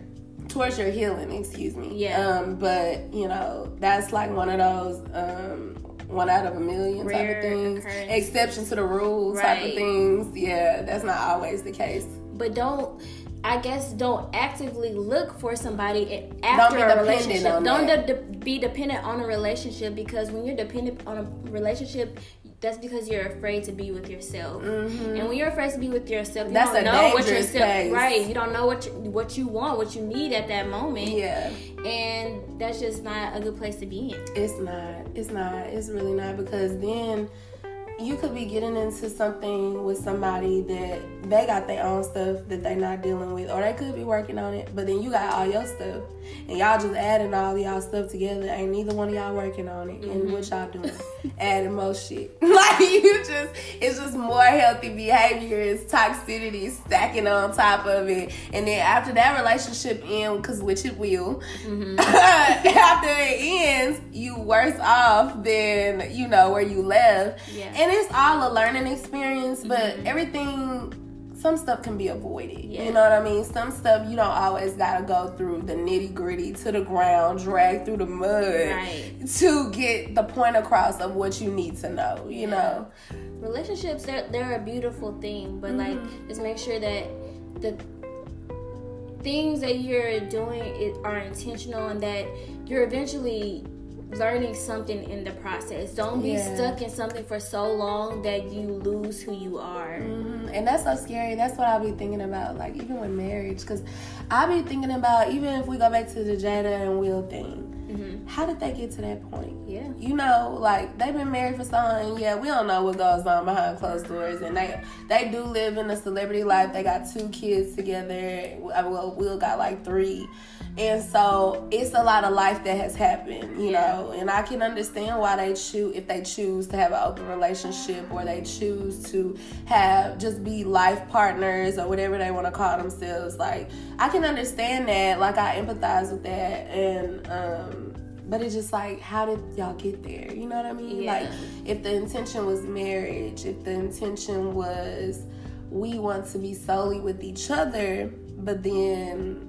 towards your healing. Excuse me. Yeah. Um, but you know, that's like one of those. Um, one out of a million type of things, occurrence. exception to the rule type of things. Yeah, that's not always the case. but don't I guess don't actively look for somebody after be a relationship. on don't de- be dependent on a relationship because when you're dependent on a relationship, that's because you're afraid to be with yourself. And when you're afraid to be with yourself, you Mm-hmm. That's don't know what yourself place. right. You don't know what you, what you want, what you need at that moment, Yeah. and that's just not a good place to be in. It's not. It's not. It's really not because then you could be getting into something with somebody that they got their own stuff that they not dealing with, or they could be working on it, but then you got all your stuff, and y'all just adding all y'all stuff together. Ain't neither one of y'all working on it, mm-hmm. and what y'all doing? [laughs] adding more shit. [laughs] like you just, it's just more healthy behavior. It's toxicity stacking on top of it, and then after that relationship end, cause which it will, mm-hmm. [laughs] after it ends, you worse off than you know where you left. Yeah. And and it's all a learning experience, but mm-hmm. everything some stuff can be avoided. Yeah. You know what I mean? Some stuff you don't always gotta go through the nitty gritty to the ground, drag through the mud right. to get the point across of what you need to know. You yeah. know, relationships they're they're a beautiful thing, but mm-hmm. like just make sure that the things that you're doing are intentional and that you're eventually learning something in the process. Don't be yeah. stuck in something for so long that you lose who you are. Mm-hmm. And that's so scary. That's what I'll be thinking about, like even with marriage, because I'll be thinking about even if we go back to the Jada and Will thing. Mm-hmm. How did they get to that point? Yeah, you know, like they've been married for so long. Yeah, we don't know what goes on behind closed doors, and they they do live in a celebrity life. They got two kids together. Well, Will got like three and so it's a lot of life that has happened, you yeah. know. And I can understand why they choose if they choose to have an open relationship or they choose to have just be life partners or whatever they want to call themselves. Like I can understand that. Like I empathize with that and um but it's just like how did y'all get there you know what i mean yeah. like if the intention was marriage if the intention was we want to be solely with each other but then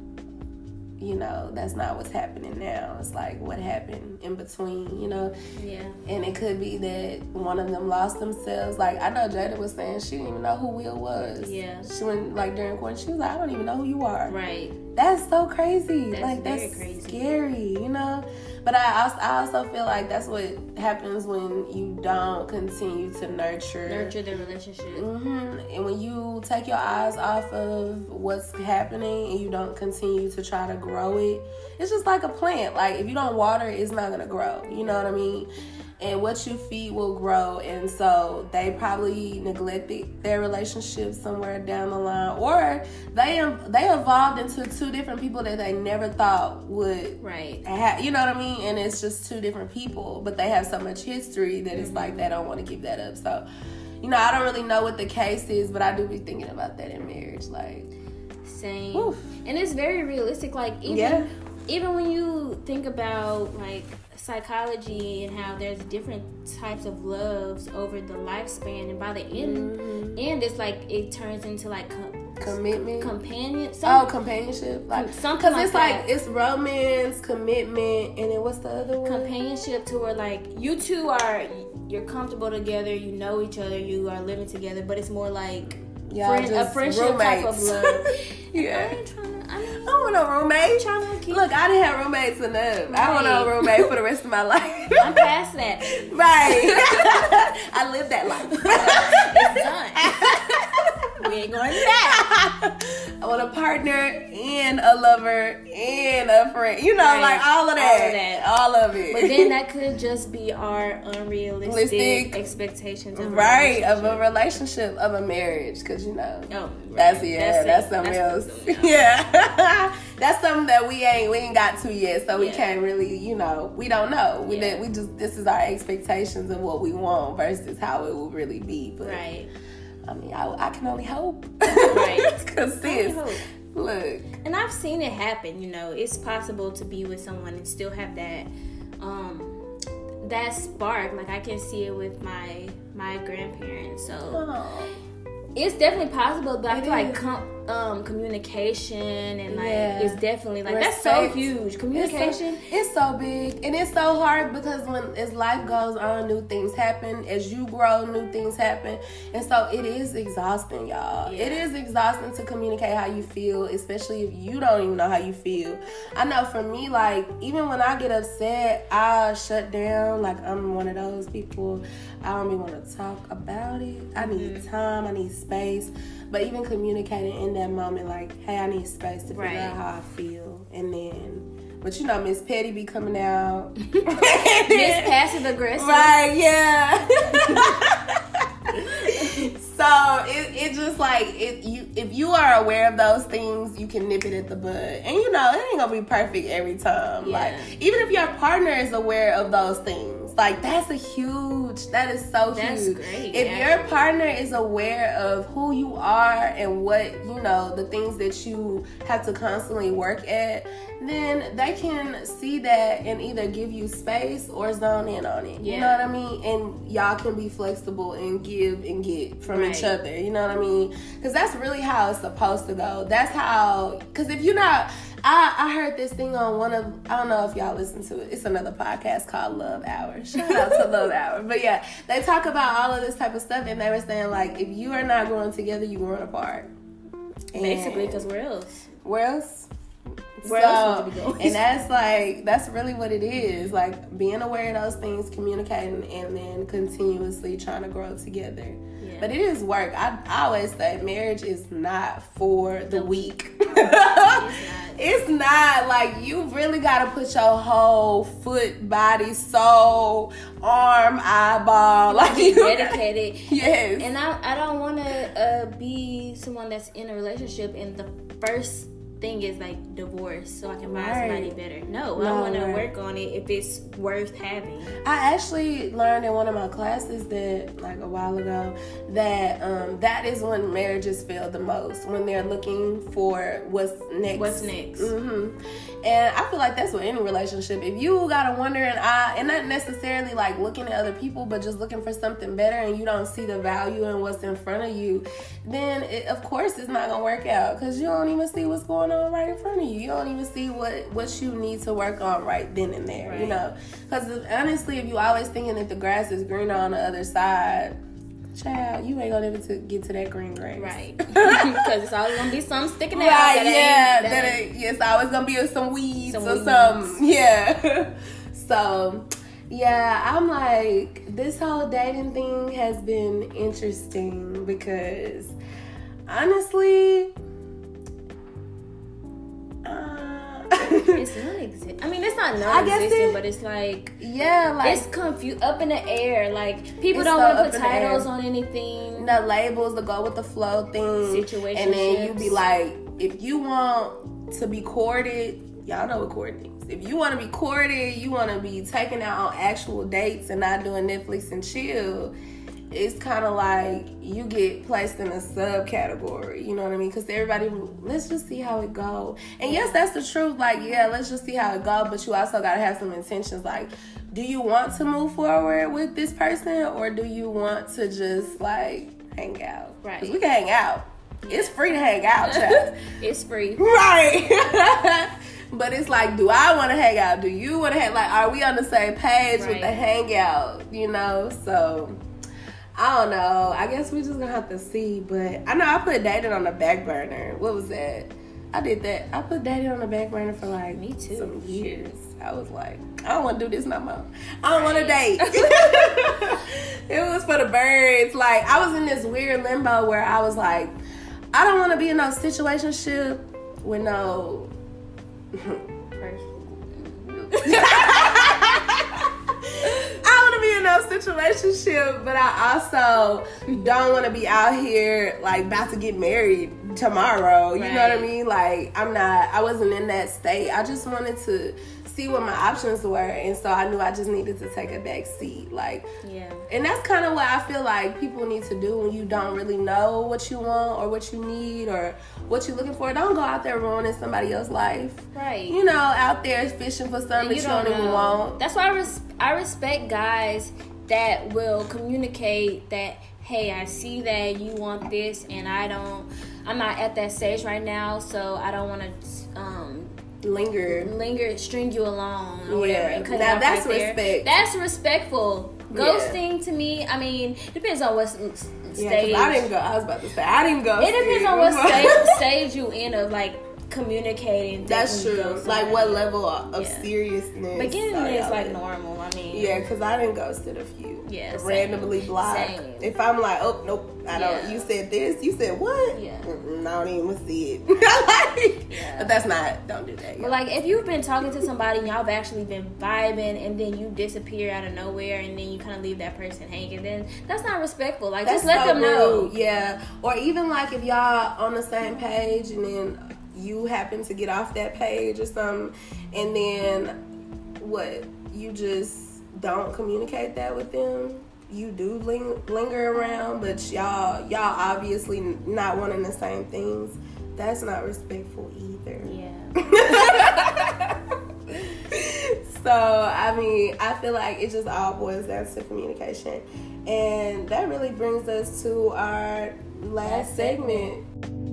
you know, that's not what's happening now. It's like what happened in between, you know? Yeah. And it could be that one of them lost themselves. Like I know Jada was saying she didn't even know who Will was. Yeah. She went like during quarantine, she was like, I don't even know who you are. Right. That's so crazy. That's like that's crazy. scary, you know? But I also, I also feel like that's what happens when you don't continue to nurture nurture the relationship. Mm-hmm. And when you take your eyes off of what's happening and you don't continue to try to grow it, it's just like a plant. Like if you don't water it, it's not gonna grow. You know what I mean? And what you feed will grow. And so they probably neglected their relationship somewhere down the line, or they um, they evolved into two different people that they never thought would right. Have, you know what I mean? And it's just two different people, but they have so much history that it's like they don't want to give that up. So. You know, I don't really know what the case is, but I do be thinking about that in marriage. Like, same. Oof. And it's very realistic. Like, even yeah. even when you think about like psychology and how there's different types of loves over the lifespan, and by the end, mm-hmm. end it's like it turns into like com- commitment, companion. Some, oh, companionship, like something because like it's that. like it's romance, commitment, and then what's the other one? Companionship to where like you two are you're comfortable together, you know each other, you are living together, but it's more like friend, a friendship roommates. type of love. [laughs] yeah. I mean, I want a roommate. Trying to keep Look, I didn't have roommates enough. Right. I don't want a roommate for the rest of my life. I'm past that. [laughs] Right. [laughs] I lived that life. [laughs] it's done. We ain't going that. I [laughs] want a partner and a lover and a friend. You know, right. like all of that. All of that. All of it. But then that could just be our unrealistic expectations of right of a relationship of a marriage because you know oh, right. that's yeah that's, that's something that's else. [laughs] Yeah. [laughs] that's something that we ain't we ain't got to yet, so we can't really, you know, we don't know. We yeah. we just this is our expectations of what we want versus how it will really be. But right. I mean, I, I can only hope. Right. [laughs] Cause sis, look. And I've seen it happen. You know, it's possible to be with someone and still have that um that spark. Like I can see it with my my grandparents. So. Oh it's definitely possible, but it I feel is. like com- um, communication and like yeah. it's definitely like Respect. that's so huge. Communication, it's so, it's so, big and it's so hard because when as life goes on, new things happen. As you grow, new things happen, and so it is exhausting, y'all. Yeah. It is exhausting to communicate how you feel, especially if you don't even know how you feel. I know for me, like even when I get upset, I shut down. Like I'm one of those people. I don't even want to talk about it. I need mm-hmm. time. I need space. But even communicating in that moment, like, hey, I need space to figure right. out how I feel, and then. But you know, Miss Petty be coming out. [laughs] Miss Passive Aggressive. Right, yeah. [laughs] so it, it just like if you if you are aware of those things, you can nip it at the bud. And you know, it ain't gonna be perfect every time. Yeah. Like even if your partner is aware of those things, like that's a huge that is so That's huge. great, If your partner is aware of who you are and what, you know, the things that you have to constantly work at, then they can see that and either give you space or zone in on it. You know what I mean? And y'all can be flexible and give and get from each other. You know what I mean? Because that's really how it's supposed to go. That's how, because if you're not, I, I heard this thing on one of, I don't know if y'all listen to it. It's another podcast called Love Hour. Shout out to [laughs] Love Hour. But yeah, they talk about all of this type of stuff and they were saying, like, if you are not growing together, you growing apart. And Basically, because where else? where else? Where else would you be going? And that's like that's really what it is. Like being aware of those things, communicating, and then continuously trying to grow together. Yeah. But it is work. I, I always say marriage is not for the, The weak. [laughs] it's not like you really got to put your whole foot, body, soul, arm, eyeball, [laughs] like you dedicated. Yes. And I, I don't want to uh, be someone that's in a relationship and the first thing is like divorce so I can find Right. somebody better. No, No, I want to work on it if it's worth having. I actually learned in one of my classes that, like a while ago, that um, that is when marriages fail the most when they're looking for what's next. What's next? hmm And I feel like that's with any relationship. If you got a wondering eye, and not necessarily like looking at other people, but just looking for something better, and you don't see the value in what's in front of you, then it, of course it's not gonna work out because you don't even see what's going on right in front of you. You don't even see what what you need to work on right then and there. You know, because honestly, if you always thinking that the grass is greener on the other side. Child, you ain't gonna ever to get to that green grass. Right. [laughs] Because it's always going to be something sticking out. Right, that yeah. that That ain't- yes, always gonna be some weeds Some or weeds. something. Yeah. [laughs] so, yeah, I'm like, this whole dating thing has been interesting because honestly, uh, It's non-existent. I mean, it's not non-existent, it- but it's like yeah, like it's confused, up in the air. Like people don't want to put in the air. titles on anything. the labels, the go with the flow thing, situation, and then you be like, if you want to be courted, y'all know what courting is. If you want to be courted, you want to be taken out on actual dates and not doing Netflix and chill. It's kind of like you get placed in a subcategory. You know what I mean? Because everybody, let's just see how it go. And yes, that's the truth. Like, yeah, let's just see how it go. But you also gotta have some intentions. Like, do you want to move forward with this person, or do you want to just like hang out? Right. we can hang out. It's free to hang out, [laughs] child. it's free. right. [laughs] but it's like, do I want to hang out? Do you want to hang? Like, are we on the same page with Right. the hangout? You know, so. I don't know. I guess we're just gonna have to see. But I know I put dating on the back burner. What was that? I did that. I put dating on the back burner for like Me too. some years. I was like, I don't want to do this no more. I don't want to date. [laughs] [laughs] it was for the birds. Like I was in this weird limbo where I was like, I don't want to be in no situationship with no. [laughs] I want in no situationship, but I also don't want to be out here like about to get married tomorrow. You know what I mean? Like I'm not. I wasn't in that state. I just wanted to see what my options were, and so I knew I just needed to take a back seat. Like Yeah. and that's kind of what I feel like people need to do when you don't really know what you want or what you need or what you're looking for. Don't go out there ruining somebody else's life. Right. You know, out there fishing for something that you don't, even know. want. That's why I, res- I respect guys that will communicate that, hey, I see that you want this, and I don't. I'm not at that stage right now, so I don't want to um, Linger. linger, string you along or Yeah. whatever. And cut it Now that's right there. respect. That's respectful. Yeah. Ghosting to me, I mean, depends on what s- s- Yeah, stage. I didn't go. I was about to say I didn't go. It depends on what [laughs] stage, stage you in of like communicating. That's true. Like what level of Yeah. seriousness? But getting it is like in? normal. I mean, Yeah, because I didn't ghosted a few. Yeah, randomly block. Same. If I'm like, oh nope, I don't. Yeah. You said this. You said what? Yeah. Mm-mm, I don't even see it. [laughs] like, Yeah. But that's not. Don't do that. But like if you've been talking to somebody and y'all have actually been vibing and then you disappear out of nowhere and then you kind of leave that person hanging, then that's not respectful. Like That's just let so them know. rude. Yeah. Or even like if y'all on the same page and then you happen to get off that page or something, and then what you just don't communicate that with them. You do ling- linger around, but y'all y'all obviously not wanting the same things. That's not respectful either. Yeah. [laughs] so I mean, I feel like it just all boils down to communication, and that really brings us to our last Last segment.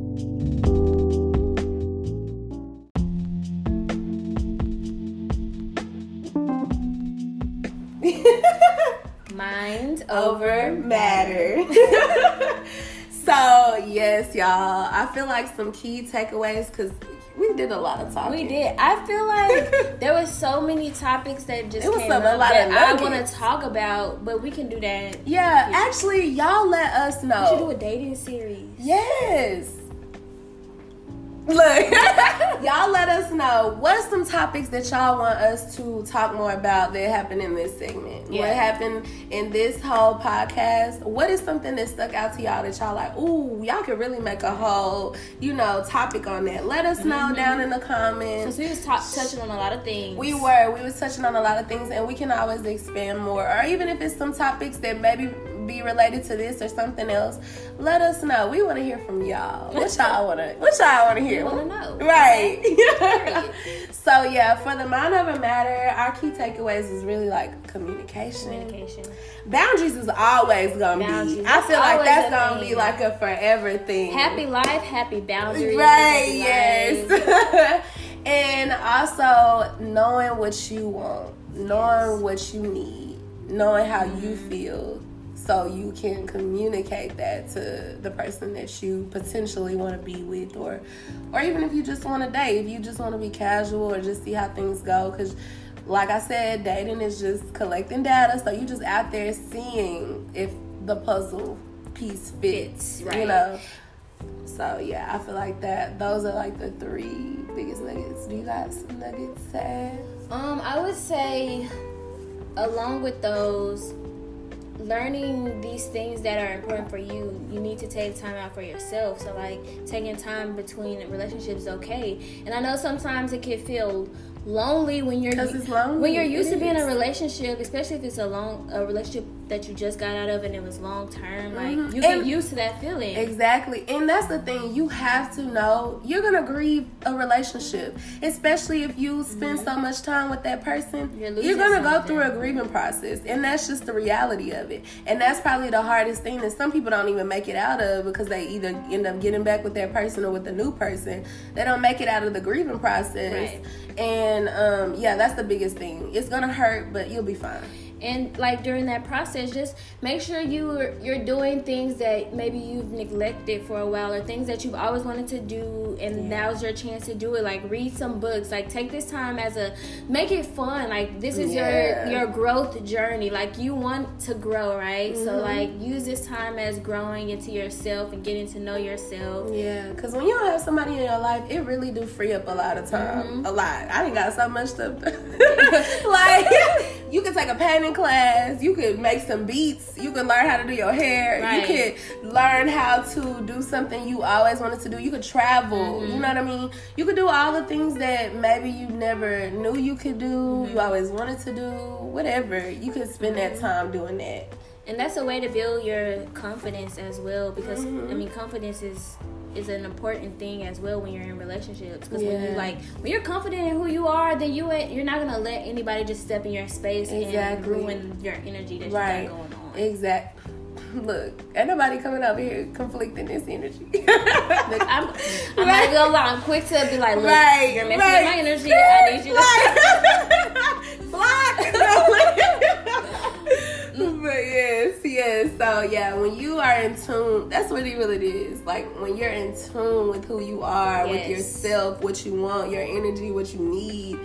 Mind over matter. [laughs] so yes, y'all. I feel like some key takeaways because we did a lot of talking. We did. I feel like [laughs] there were so many topics that just It was came up lot that of I want to talk about, but we can do that. Yeah, actually, y'all let us We should do a dating series. Yes. Look, [laughs] y'all let us know what's some topics that y'all want us to talk more about that happened in this segment. What happened in this whole podcast? What is something that stuck out to y'all that y'all like? Ooh, y'all could really make a whole, you know, topic on that. Let us know mm-hmm. down in the comments. Since we was ta- touching on a lot of things. We were. We was touching on a lot of things, and we can always expand more. Or even if it's some topics that maybe be related to this or something else, let us know. We want to hear from y'all. [laughs] What y'all want to? What y'all want to hear? We wanna know. Right. [laughs] [laughs] So yeah, for the mind over matter, our key takeaways is really like communication. communication. Boundaries is always gonna Boundaries. be. I feel like that's a gonna thing. be like a forever thing. Happy life, happy boundaries. Right, happy yes. and also knowing what you want, knowing Yes. what you need, knowing how you Mm-hmm. feel so you can communicate that to the person that you potentially want to be with or or even if you just want to date, if you just want to be casual or just see how things go cuz like I said, dating is just collecting data, so you just out there seeing if the puzzle piece fits, Fits, you know. So yeah, I feel like that. Those are like the three biggest nuggets. Do you got some nuggets to add? Um, I would say, along with those, learning these things that are important for you, you need to take time out for yourself. So, like, taking time between relationships is okay. And I know sometimes it can feel lonely when you're 'Cause it's lonely. when you're used It to being in a relationship, especially if it's a long a relationship that you just got out of and it was long term. Like Mhm. you get And- used to that feeling. Exactly. And that's the thing. You have to know you're to grieve a relationship, especially if you spend so much time with that person. You're You're, going to go through a grieving process. And that's just the reality of it. And that's probably the hardest thing that some people don't even make it out of because they either end up getting back with that person or with a new person. They don't make it out of the grieving process. Right. And um, yeah, that's the biggest thing. It's to hurt, but you'll be fine. And like during that process just make sure you you're doing things that maybe you've neglected for a while or things that you've always wanted to do and now's your chance to do it like read some books like take this time as a make it fun like this is Yeah. your your growth journey like you want to grow right so Mhm. like use this time as growing into yourself and getting to know yourself Yeah, because when you don't have somebody in your life, it really do free up a lot of time. Mm-hmm. A lot. I didn't got so much stuff. [laughs] [laughs] like you could take a painting class. You could make some beats. You could learn how to do your hair. Right. You could learn how to do something you always wanted to do. You could travel. Mm-hmm. You know what I mean? You could do all the things that maybe you never knew you could do. Mm-hmm. You always wanted to do. Whatever. You could spend Mm-hmm. that time doing that. and that's a way to build your confidence as well because Mm-hmm. i mean confidence is is an important thing as well when you're in relationships because when you Yeah. like when you're confident in who you are then you ain't, you're not gonna let anybody just step in your space and ruin your energy that Right. you got going on Exact. Look, ain't nobody coming up here conflicting this energy. [laughs] Like, I'm, I'm not gonna lie. I'm quick to be like, look, Right, you're messing right. with my energy. I need you to. [laughs] Block. [laughs] but yes, yes. So yeah, when you are in tune, that's what it really is. Like when you're in tune with who you are, yes. with yourself, what you want, your energy, what you need,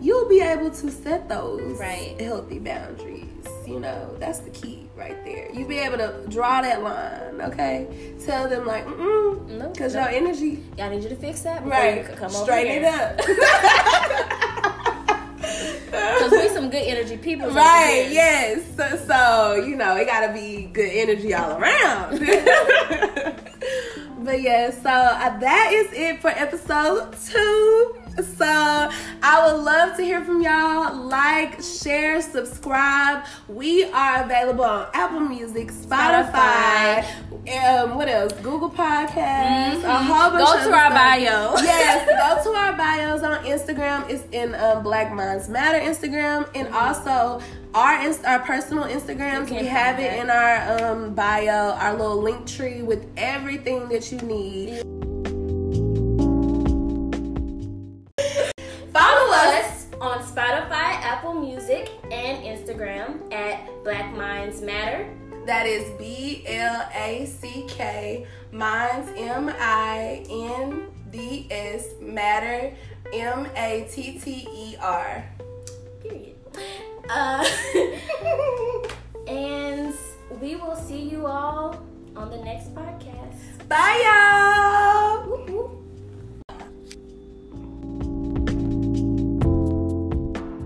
you'll be able to set those right. healthy boundaries. You know, that's the key right there. You be able to draw that line, okay? Tell them like, mm, because no, your energy. Y'all need you to fix that. Right, come straighten it up. [laughs] [laughs] Some good energy people, right? Yes. So, so, you know, it gotta be good energy all around. [laughs] [laughs] but yeah, so uh, that is it for episode two. So I would love to hear from y'all. Like, share, subscribe. We are available on Apple Music, Spotify, Spotify. Um, what else? Google Podcasts. Mm-hmm. A whole bunch. Go to our bio. [laughs] yes, go to our bios on Instagram. It's in um, Black Minds Matter Instagram, and mm-hmm. also our inst- our personal Instagrams. We have it in our um, bio, our little link tree with everything that you need. On Spotify, Apple Music, and Instagram at Black Minds Matter. That is B L A C K Minds M I N D S Matter M A T T E R. Period. Uh, [laughs] and we will see you all on the next podcast. Bye, y'all.